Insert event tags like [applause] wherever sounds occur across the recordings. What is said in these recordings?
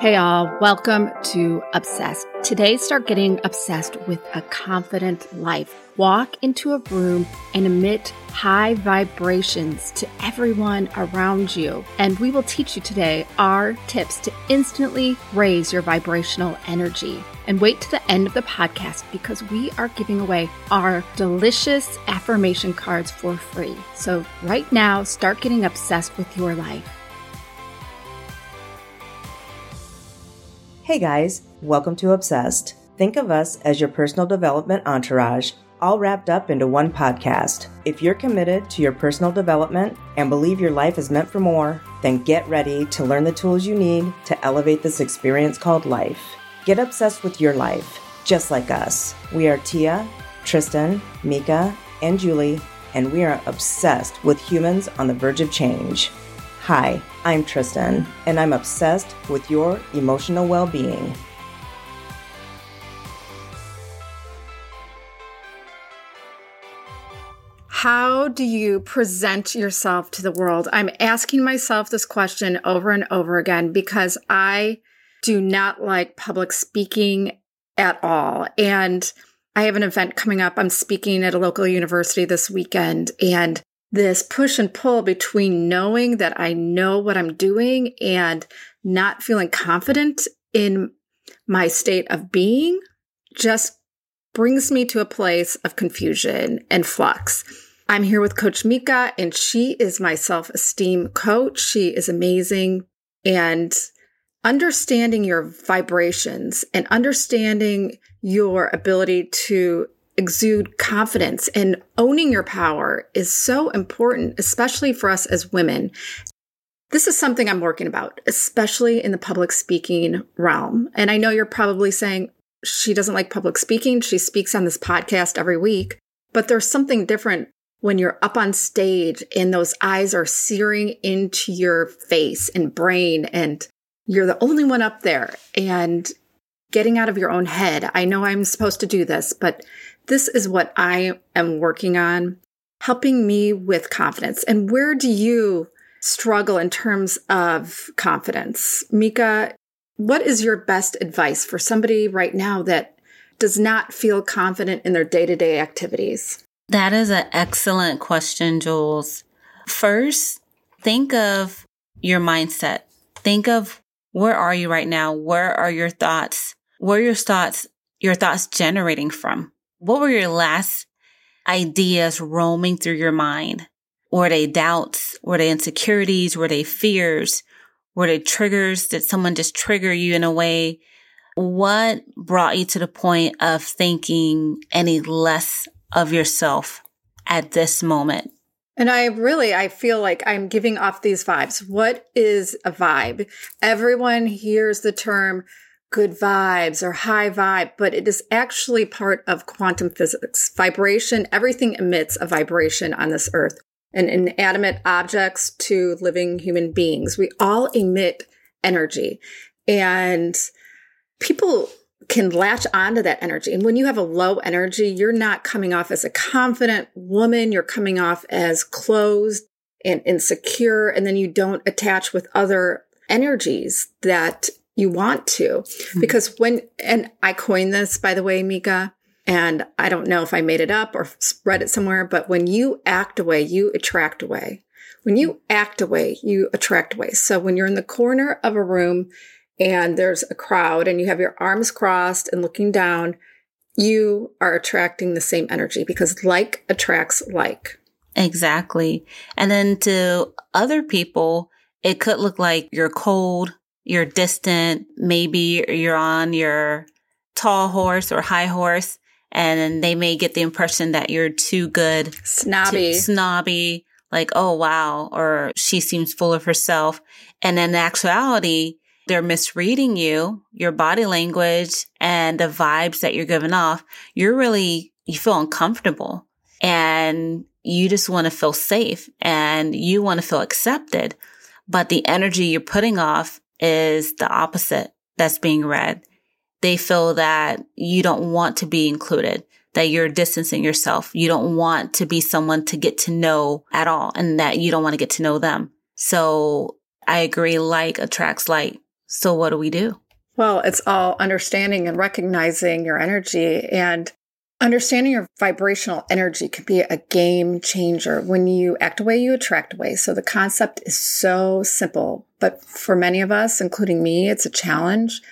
Hey, all, welcome to Obsessed. Today, start getting obsessed with a confident life. Walk into a room and emit high vibrations to everyone around you. And we will teach you today our tips to instantly raise your vibrational energy. And wait to the end of the podcast because we are giving away our delicious affirmation cards for free. So, right now, start getting obsessed with your life. Hey guys, welcome to Obsessed. Think of us as your personal development entourage, all wrapped up into one podcast. If you're committed to your personal development and believe your life is meant for more, then get ready to learn the tools you need to elevate this experience called life. Get obsessed with your life, just like us. We are Tia, Tristan, Mika, and Julie, and we are obsessed with humans on the verge of change. Hi, I'm Tristan, and I'm obsessed with your emotional well being. How do you present yourself to the world? I'm asking myself this question over and over again because I do not like public speaking at all. And I have an event coming up. I'm speaking at a local university this weekend, and this push and pull between knowing that I know what I'm doing and not feeling confident in my state of being just brings me to a place of confusion and flux. I'm here with Coach Mika, and she is my self esteem coach. She is amazing. And understanding your vibrations and understanding your ability to exude confidence and owning your power is so important, especially for us as women. This is something I'm working about, especially in the public speaking realm. And I know you're probably saying she doesn't like public speaking. She speaks on this podcast every week, but there's something different when you're up on stage and those eyes are searing into your face and brain and you're the only one up there and getting out of your own head. I know I'm supposed to do this, but this is what I am working on, helping me with confidence. And where do you struggle in terms of confidence? Mika, what is your best advice for somebody right now that does not feel confident in their day to day activities? That is an excellent question, Jules. First, think of your mindset. Think of where are you right now? Where are your thoughts? Where are your thoughts, your thoughts generating from? What were your last ideas roaming through your mind? Were they doubts? Were they insecurities? Were they fears? Were they triggers? Did someone just trigger you in a way? What brought you to the point of thinking any less of yourself at this moment? And I really, I feel like I'm giving off these vibes. What is a vibe? Everyone hears the term good vibes or high vibe, but it is actually part of quantum physics. Vibration, everything emits a vibration on this earth. And inanimate objects to living human beings, we all emit energy. And people can latch onto that energy. And when you have a low energy, you're not coming off as a confident woman. You're coming off as closed and insecure. And then you don't attach with other energies that you want to. Mm-hmm. Because when, and I coined this, by the way, Mika, and I don't know if I made it up or read it somewhere, but when you act away, you attract away. When you act away, you attract away. So when you're in the corner of a room and there's a crowd and you have your arms crossed and looking down, you are attracting the same energy because like attracts like. Exactly. And then to other people, it could look like you're cold, you're distant, maybe you're on your tall horse or high horse, and they may get the impression that you're too good, snobby, too snobby, like, oh wow, or she seems full of herself. And in actuality, they're misreading you, your body language and the vibes that you're giving off. You're really, you feel uncomfortable and you just want to feel safe and you want to feel accepted. But the energy you're putting off is the opposite that's being read. They feel that you don't want to be included, that you're distancing yourself. You don't want to be someone to get to know at all and that you don't want to get to know them. So I agree, like attracts like. So what do we do? Well, it's all understanding and recognizing your energy and understanding your vibrational energy can be a game changer. When you act away, you attract away. So the concept is so simple, but for many of us, including me, it's a challenge.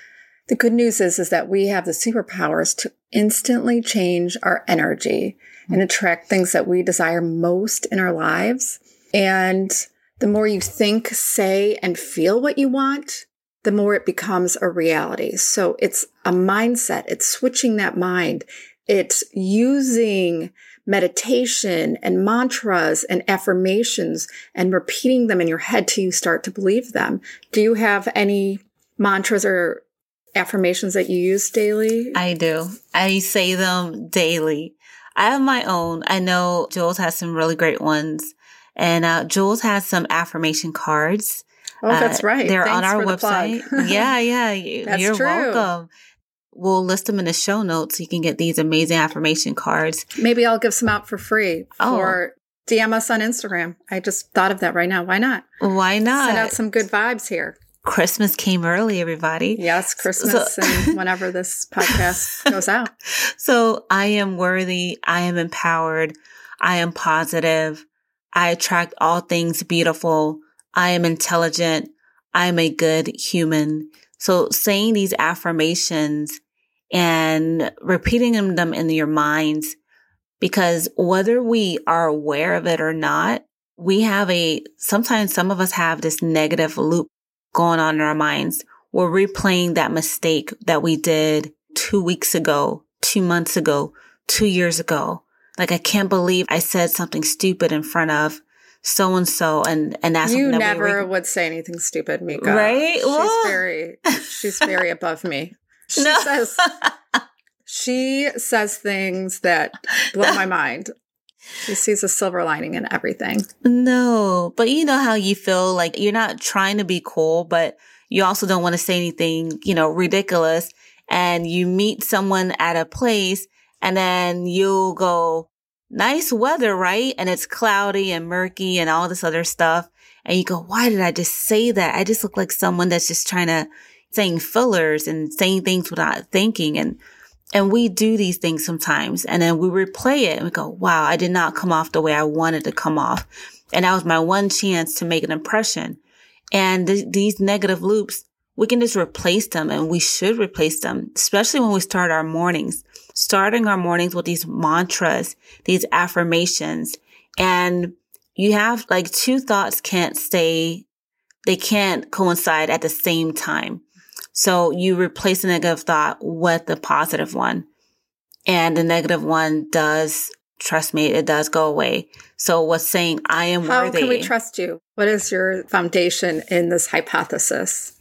The good news is, is that we have the superpowers to instantly change our energy and attract things that we desire most in our lives. And the more you think, say, and feel what you want, the more it becomes a reality. So it's a mindset. It's switching that mind. It's using meditation and mantras and affirmations and repeating them in your head till you start to believe them. Do you have any mantras or affirmations that you use daily? I do. I say them daily. I have my own. I know Jules has some really great ones. And uh, Jules has some affirmation cards Oh, that's right. Uh, they're Thanks on our for the plug. website. yeah, yeah. [laughs] That's You're true. welcome. We'll list them in the show notes. You can get these amazing affirmation cards. Maybe I'll give some out for free Oh. for DM us on Instagram. I just thought of that right now. Why not? Why not? Send out some good vibes here. Christmas came early, everybody. Yes, Christmas and [laughs] whenever this podcast goes out. So I am worthy. I am empowered. I am positive. I attract all things beautiful. I am intelligent. I am a good human. So saying these affirmations and repeating them, in your minds, because whether we are aware of it or not, we have a, sometimes some of us have this negative loop going on in our minds. We're replaying that mistake that we did two weeks ago, two months ago, two years ago. Like, I can't believe I said something stupid in front of so and so, and and that's you never re- would say anything stupid, Mika. Right? She's Well- very she's very [laughs] above me. She No. says she says things that blow my mind. She sees a silver lining in everything. No, but you know how you feel like you're not trying to be cool, but you also don't want to say anything, you know, ridiculous. And you meet someone at a place and then you'll go, nice weather, right? And it's cloudy and murky and all this other stuff. And you go, why did I just say that? I just look like someone that's just trying to saying fillers and saying things without thinking. And and we do these things sometimes and then we replay it and we go, wow, I did not come off the way I wanted to come off. And that was my one chance to make an impression. And th- these negative loops, we can just replace them and we should replace them, especially when we start our mornings, starting our mornings with these mantras, these affirmations. And you have like two thoughts can't stay, they can't coincide at the same time. So you replace the negative thought with the positive one. And the negative one does, trust me, it does go away. So what's saying I am How worthy can we trust you? What is your foundation in this hypothesis?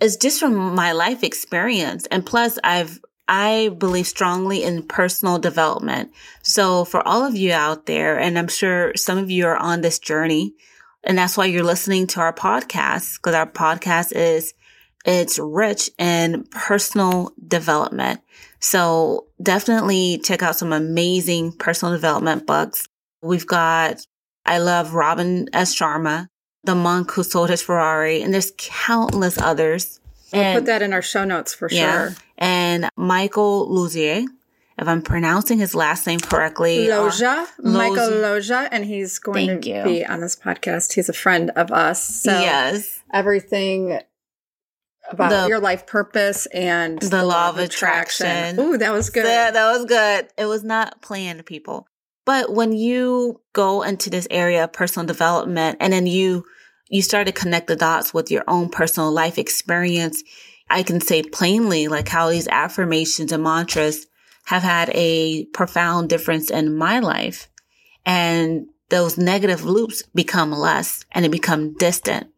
is just from my life experience. And plus I've, I believe strongly in personal development. So for all of you out there, and I'm sure some of you are on this journey, and that's why you're listening to our podcast, because our podcast is it's rich in personal development. So definitely check out some amazing personal development books. We've got, I love Robin S. Sharma, the monk who sold his Ferrari, and there's countless others. We'll And- put that in our show notes for yeah. sure. And Michael Luzier, if I'm pronouncing his last name correctly. uh, Losier, Michael Losier. Losier, and he's going Thank to you. be on this podcast. He's a friend of us. So yes. everything about The- your life purpose and The law of attraction. Ooh, that was good. That, that was good. It was not planned, people. But when you go into this area of personal development and then you, you start to connect the dots with your own personal life experience, I can say plainly, like how these affirmations and mantras have had a profound difference in my life. And those negative loops become less and they become distant.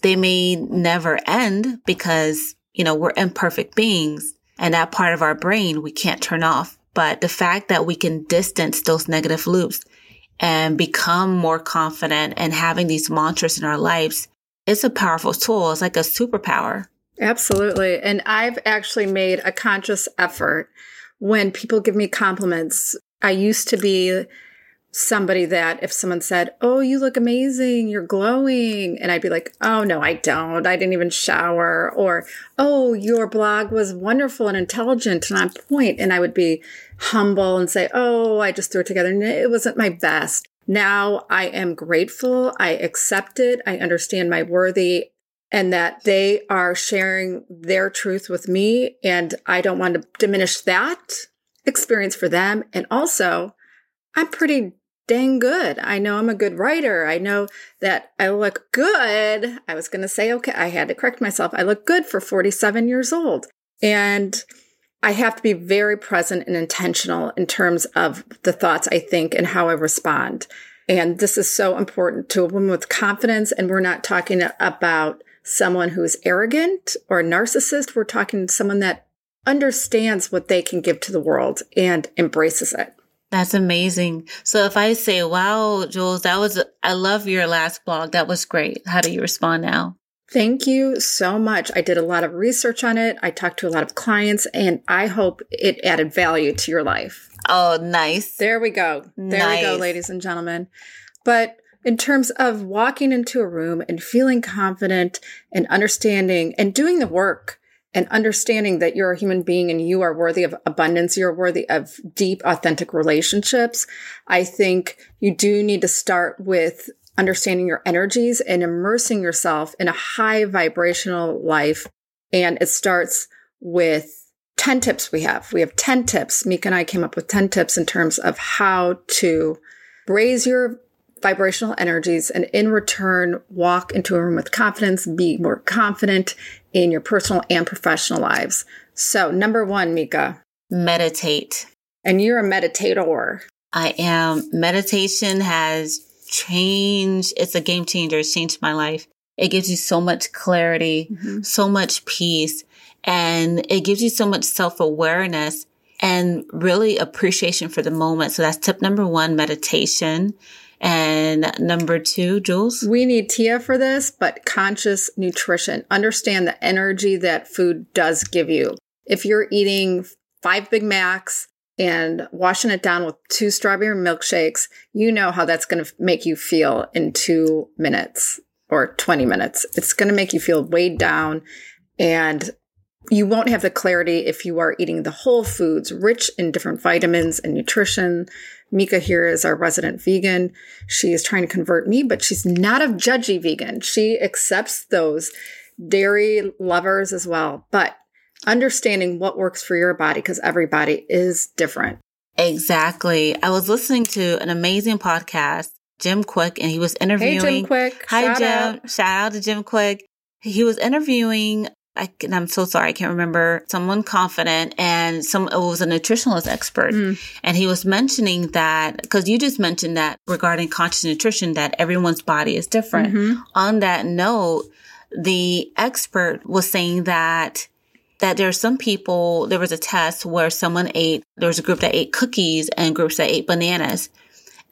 They may never end because, you know, we're imperfect beings and that part of our brain we can't turn off. But the fact that we can distance those negative loops and become more confident and having these mantras in our lives, it's a powerful tool. It's like a superpower. Absolutely. And I've actually made a conscious effort when people give me compliments. I used to be somebody that if someone said, Oh, you look amazing, you're glowing, and I'd be like, Oh, no, I don't. I didn't even shower. Or, Oh, your blog was wonderful and intelligent and on point. And I would be humble and say, Oh, I just threw it together. And it wasn't my best. Now I am grateful. I accept it. I understand my worthy and that they are sharing their truth with me. And I don't want to diminish that experience for them. And also, I'm pretty dang good. I know I'm a good writer. I know that I look good. I was going to say, okay, I had to correct myself. I look good for 47 years old. And I have to be very present and intentional in terms of the thoughts I think and how I respond. And this is so important to a woman with confidence. And we're not talking about someone who's arrogant or a narcissist. We're talking someone that understands what they can give to the world and embraces it. That's amazing. So if I say, wow, Jules, that was, I love your last blog. That was great. How do you respond now? Thank you so much. I did a lot of research on it. I talked to a lot of clients and I hope it added value to your life. Oh, nice. There we go. There nice. we go, ladies and gentlemen. But in terms of walking into a room and feeling confident and understanding and doing the work, and understanding that you're a human being and you are worthy of abundance, you're worthy of deep, authentic relationships. I think you do need to start with understanding your energies and immersing yourself in a high vibrational life. And it starts with 10 tips we have. We have 10 tips. Mika and I came up with 10 tips in terms of how to raise your vibrational energies and in return walk into a room with confidence, be more confident in your personal and professional lives. So, number one, Mika, meditate. And you're a meditator. I am. Meditation has changed, it's a game changer. It's changed my life. It gives you so much clarity, mm-hmm. so much peace, and it gives you so much self awareness and really appreciation for the moment. So that's tip number one, meditation. And number two, Jules? We need Tia for this, but conscious nutrition. Understand the energy that food does give you. If you're eating five Big Macs and washing it down with two strawberry milkshakes, you know how that's going to make you feel in two minutes or 20 minutes. It's going to make you feel weighed down and you won't have the clarity if you are eating the whole foods rich in different vitamins and nutrition Mika here is our resident vegan. She is trying to convert me, but she's not a judgy vegan. She accepts those dairy lovers as well. But understanding what works for your body because everybody is different. Exactly. I was listening to an amazing podcast, Jim Kwik, and he was interviewing. Hey, Jim Kwik. Hi, Shout Jim. Out. Shout out to Jim Kwik. He was interviewing I, am so sorry, I can't remember someone confident and some it was a nutritionalist expert, mm. and he was mentioning that because you just mentioned that regarding conscious nutrition that everyone's body is different. Mm-hmm. On that note, the expert was saying that that there are some people. There was a test where someone ate. There was a group that ate cookies and groups that ate bananas.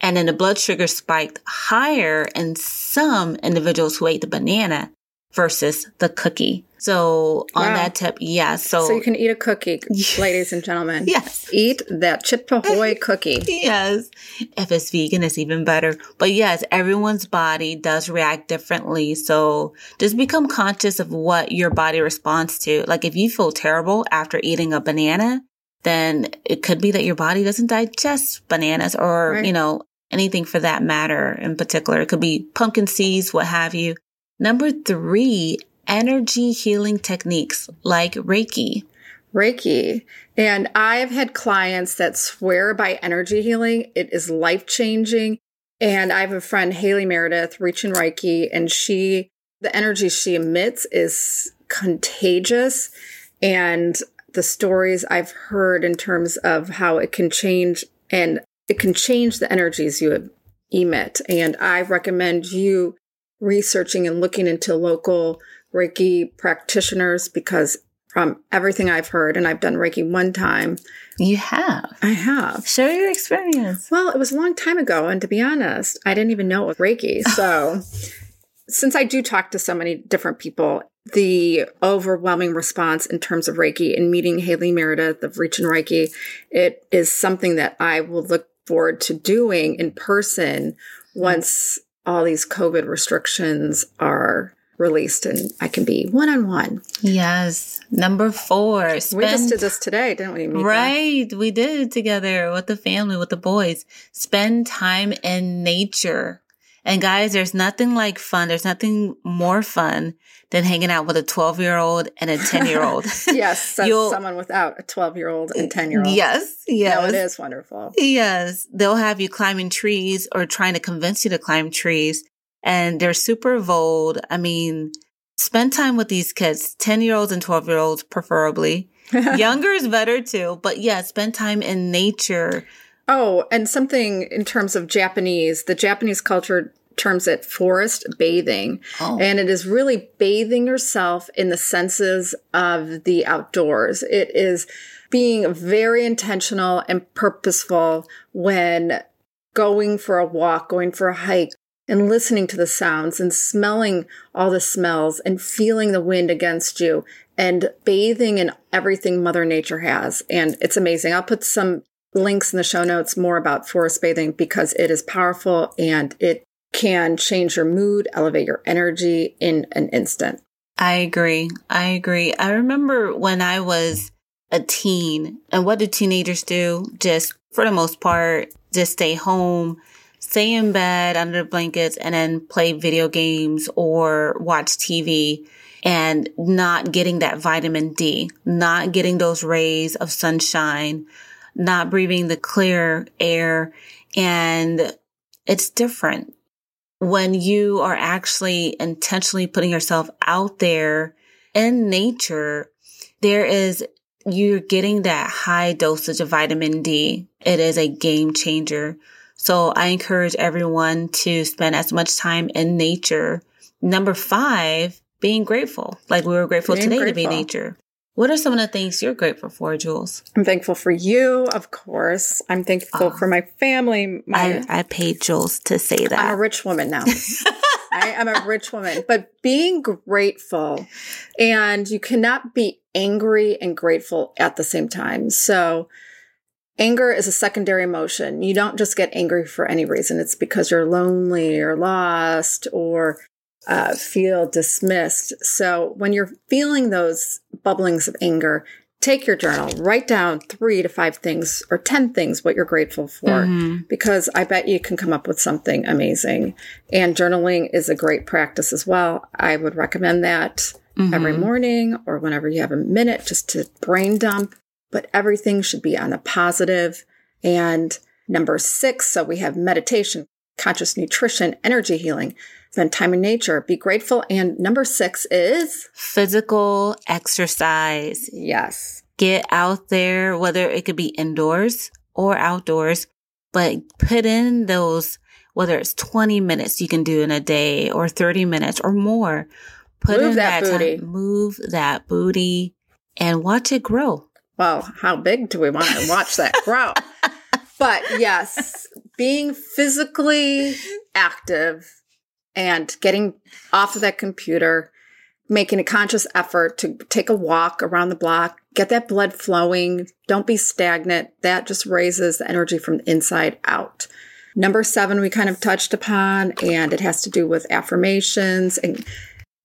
And then the blood sugar spiked higher in some individuals who ate the banana versus the cookie. So on wow. that tip, yes. Yeah, so, so you can eat a cookie, [laughs] ladies and gentlemen. Yes. Eat that Chip Ahoy [laughs] cookie. yes. If it's vegan, it's even better. But yes, everyone's body does react differently. So just become conscious of what your body responds to. Like if you feel terrible after eating a banana, then it could be that your body doesn't digest bananas or, right. you know, anything for that matter in particular. It could be pumpkin seeds, what have you. Number three, energy healing techniques like Reiki. Reiki. And I've had clients that swear by energy healing. It is life changing. And I have a friend, Haley Meredith, Reach and Reiki, and she, the energy she emits is contagious. And the stories I've heard in terms of how it can change and it can change the energies you emit. And I recommend you researching and looking into local Reiki practitioners because from everything I've heard, and I've done Reiki one time. You have? I have. Share your experience. Well, it was a long time ago. And to be honest, I didn't even know it was Reiki. [laughs] So, since I do talk to so many different people, the overwhelming response in terms of Reiki and meeting Haley Meredith of Reach and Reiki, it is something that I will look forward to doing in person once all these COVID restrictions are released and I can be one on one. Yes. Number four. we just did this today, didn't we? Mika? Right. We did it together with the family, with the boys. Spend time in nature. And guys, there's nothing like fun. There's nothing more fun than hanging out with a 12 year old and a [laughs] 10 year old. yes. [laughs] Someone without a 12 year old and 10 year old. Yes. Yes. No, it is wonderful. Yes. They'll have you climbing trees or trying to convince you to climb trees. And they're super bold. I mean, spend time with these kids, 10 year olds and 12 year olds, preferably. [laughs] Younger is better too. But yeah, spend time in nature. Oh, and something in terms of Japanese, the Japanese culture terms it forest bathing. Oh. And it is really bathing yourself in the senses of the outdoors. It is being very intentional and purposeful when going for a walk, going for a hike, and listening to the sounds and smelling all the smells and feeling the wind against you and bathing in everything Mother Nature has. And it's amazing. I'll put some links in the show notes more about forest bathing because it is powerful and it can change your mood, elevate your energy in an instant. I agree. I agree. I remember when I was a teen and what do teenagers do? Just for the most part, just stay home, stay in bed under blankets and then play video games or watch TV and not getting that vitamin D, not getting those rays of sunshine, not breathing the clear air. And it's different when you are actually intentionally putting yourself out there in nature, there is, you're getting that high dosage of vitamin D. It is a game changer. So I encourage everyone to spend as much time in nature. Number five, being grateful. Like we were grateful being today grateful. to be nature. What are some of the things you're grateful for, Jules? I'm thankful for you, of course. I'm thankful oh, for my family. My, I, I paid Jules to say that. I'm a rich woman now. [laughs] I am a rich woman. But being grateful, and you cannot be angry and grateful at the same time. So, anger is a secondary emotion. You don't just get angry for any reason. It's because you're lonely or lost or uh, feel dismissed. So when you're feeling those bubblings of anger, take your journal, write down three to five things or 10 things what you're grateful for, mm-hmm. because I bet you can come up with something amazing. And journaling is a great practice as well. I would recommend that mm-hmm. every morning or whenever you have a minute just to brain dump, but everything should be on a positive. And number six, so we have meditation, conscious nutrition, energy healing spend time in nature, be grateful. And number six is physical exercise. Yes. Get out there, whether it could be indoors or outdoors, but put in those, whether it's 20 minutes you can do in a day or 30 minutes or more. Put move in that, that booty. Time, move that booty and watch it grow. Well, how big do we want to watch that grow? [laughs] but yes, being physically active and getting off of that computer, making a conscious effort to take a walk around the block, get that blood flowing. Don't be stagnant. That just raises the energy from the inside out. Number seven, we kind of touched upon, and it has to do with affirmations. And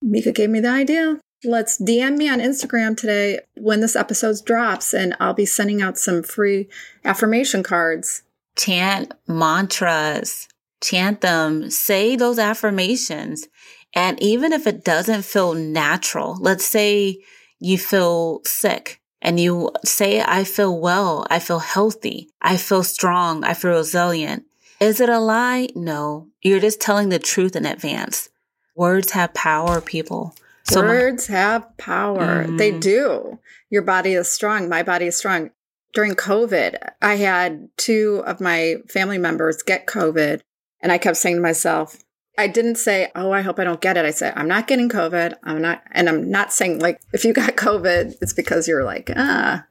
Mika gave me the idea. Let's DM me on Instagram today when this episode drops, and I'll be sending out some free affirmation cards. Chant mantras chant them, say those affirmations. And even if it doesn't feel natural, let's say you feel sick and you say, I feel well, I feel healthy, I feel strong, I feel resilient. Is it a lie? No. You're just telling the truth in advance. Words have power, people. So Words my- have power. Mm-hmm. They do. Your body is strong. My body is strong. During COVID, I had two of my family members get COVID and I kept saying to myself, I didn't say, Oh, I hope I don't get it. I said, I'm not getting COVID. I'm not, and I'm not saying like, if you got [laughs] COVID, it's because you're like, ah,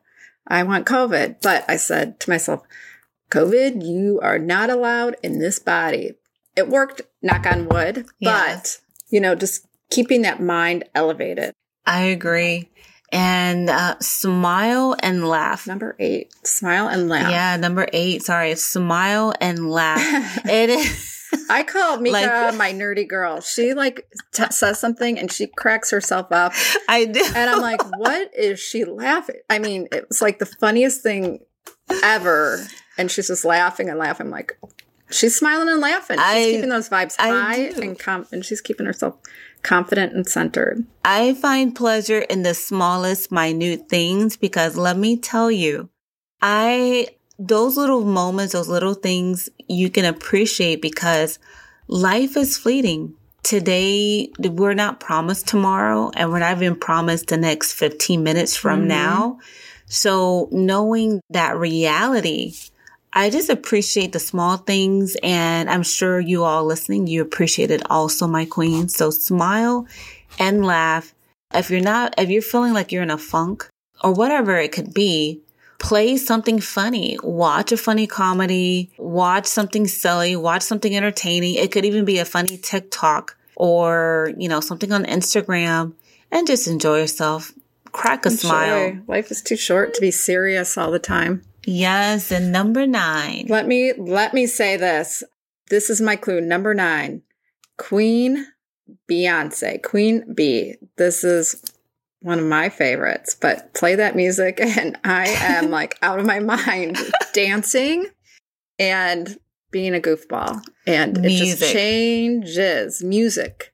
I want COVID. But I said to myself, COVID, you are not allowed in this body. It worked, knock on wood, but you know, just keeping that mind elevated. I agree. and uh, smile and laugh. Number eight, smile and laugh. Yeah, number eight. Sorry, smile and laugh. [laughs] it is. I call Mika [laughs] like, my nerdy girl. She like t- says something and she cracks herself up. [laughs] I do, and I'm like, what is she laughing? I mean, it was like the funniest thing ever, and she's just laughing and laughing. I'm like, she's smiling and laughing. She's I, keeping those vibes high and calm, and she's keeping herself confident and centered. I find pleasure in the smallest, minute things because let me tell you, I, those little moments, those little things you can appreciate because life is fleeting. Today, we're not promised tomorrow and we're not even promised the next 15 minutes from mm-hmm. now. So knowing that reality I just appreciate the small things and I'm sure you all listening, you appreciate it also, my queen. So smile and laugh. If you're not, if you're feeling like you're in a funk or whatever it could be, play something funny. Watch a funny comedy, watch something silly, watch something entertaining. It could even be a funny TikTok or, you know, something on Instagram and just enjoy yourself. Crack a smile. Life is too short to be serious all the time. Yes, and number nine. Let me let me say this. This is my clue. Number nine. Queen Beyonce. Queen B. This is one of my favorites, but play that music [laughs] and I am [laughs] like out of my mind [laughs] dancing and being a goofball. And music. it just changes music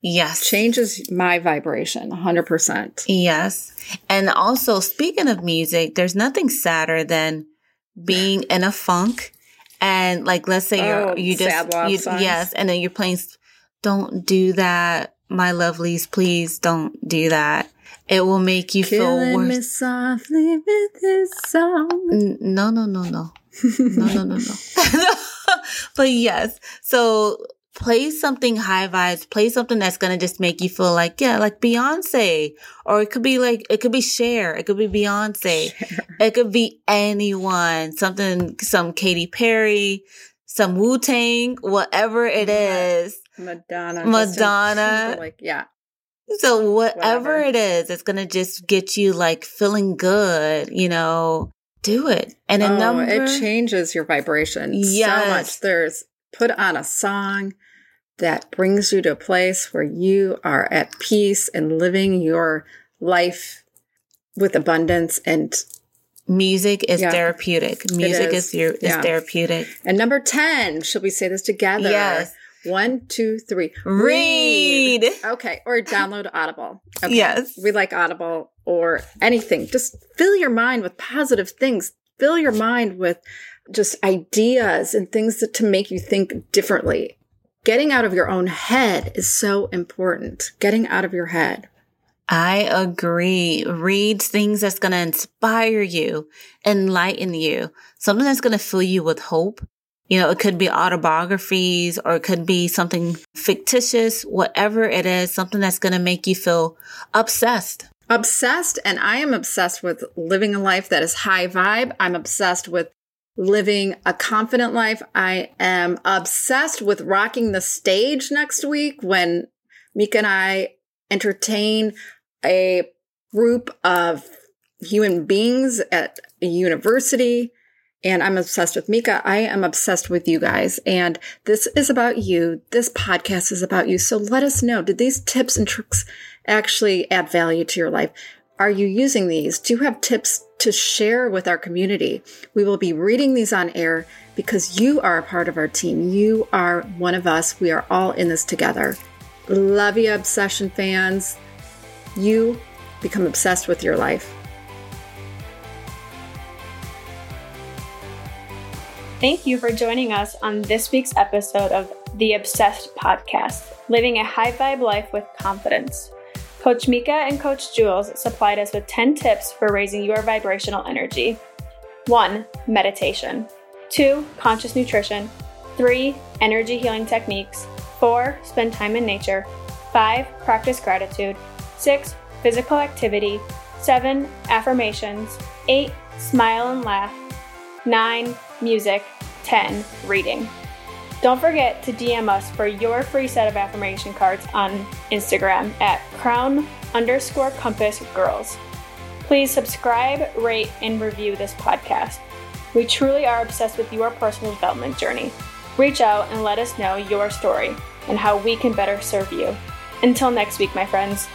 Yes. Changes my vibration 100%. Yes. And also, speaking of music, there's nothing sadder than being in a funk and like let's say oh, you're you just you, yes and then you're playing don't do that my lovelies please don't do that it will make you Killing feel worse. me softly with this song. no no no no no no no no [laughs] but yes so play something high vibes, play something that's going to just make you feel like, yeah, like Beyonce. Or it could be like, it could be Cher. It could be Beyonce. It could be anyone. Something, some Katy Perry, some Wu Tang, whatever it is. Madonna. Madonna. like, yeah. So whatever, whatever it is, it's going to just get you like feeling good, you know, do it. And a oh, number. It changes your vibration yes. so much. There's put on a song that brings you to a place where you are at peace and living your life with abundance and music is yeah, therapeutic. Music is. is, your, is yeah. therapeutic. And number 10 should we say this together? Yes. One two three. Read, read. okay or download audible. Okay. yes. We like audible or anything. Just fill your mind with positive things. Fill your mind with just ideas and things that, to make you think differently getting out of your own head is so important. Getting out of your head. I agree. Read things that's going to inspire you, enlighten you, something that's going to fill you with hope. You know, it could be autobiographies or it could be something fictitious, whatever it is, something that's going to make you feel obsessed. Obsessed. And I am obsessed with living a life that is high vibe. I'm obsessed with living a confident life. I am obsessed with rocking the stage next week when Mika and I entertain a group of human beings at a university. And I'm obsessed with Mika. I am obsessed with you guys. And this is about you. This podcast is about you. So let us know. Did these tips and tricks actually add value to your life? Are you using these? Do you have tips to share with our community? We will be reading these on air because you are a part of our team. You are one of us. We are all in this together. Love you, Obsession fans. You become obsessed with your life. Thank you for joining us on this week's episode of the Obsessed Podcast Living a High Vibe Life with Confidence. Coach Mika and Coach Jules supplied us with 10 tips for raising your vibrational energy. 1. Meditation. 2. Conscious nutrition. 3. Energy healing techniques. 4. Spend time in nature. 5. Practice gratitude. 6. Physical activity. 7. Affirmations. 8. Smile and laugh. 9. Music. 10. Reading. Don't forget to DM us for your free set of affirmation cards on Instagram at crown underscore compass girls. Please subscribe, rate, and review this podcast. We truly are obsessed with your personal development journey. Reach out and let us know your story and how we can better serve you. Until next week, my friends.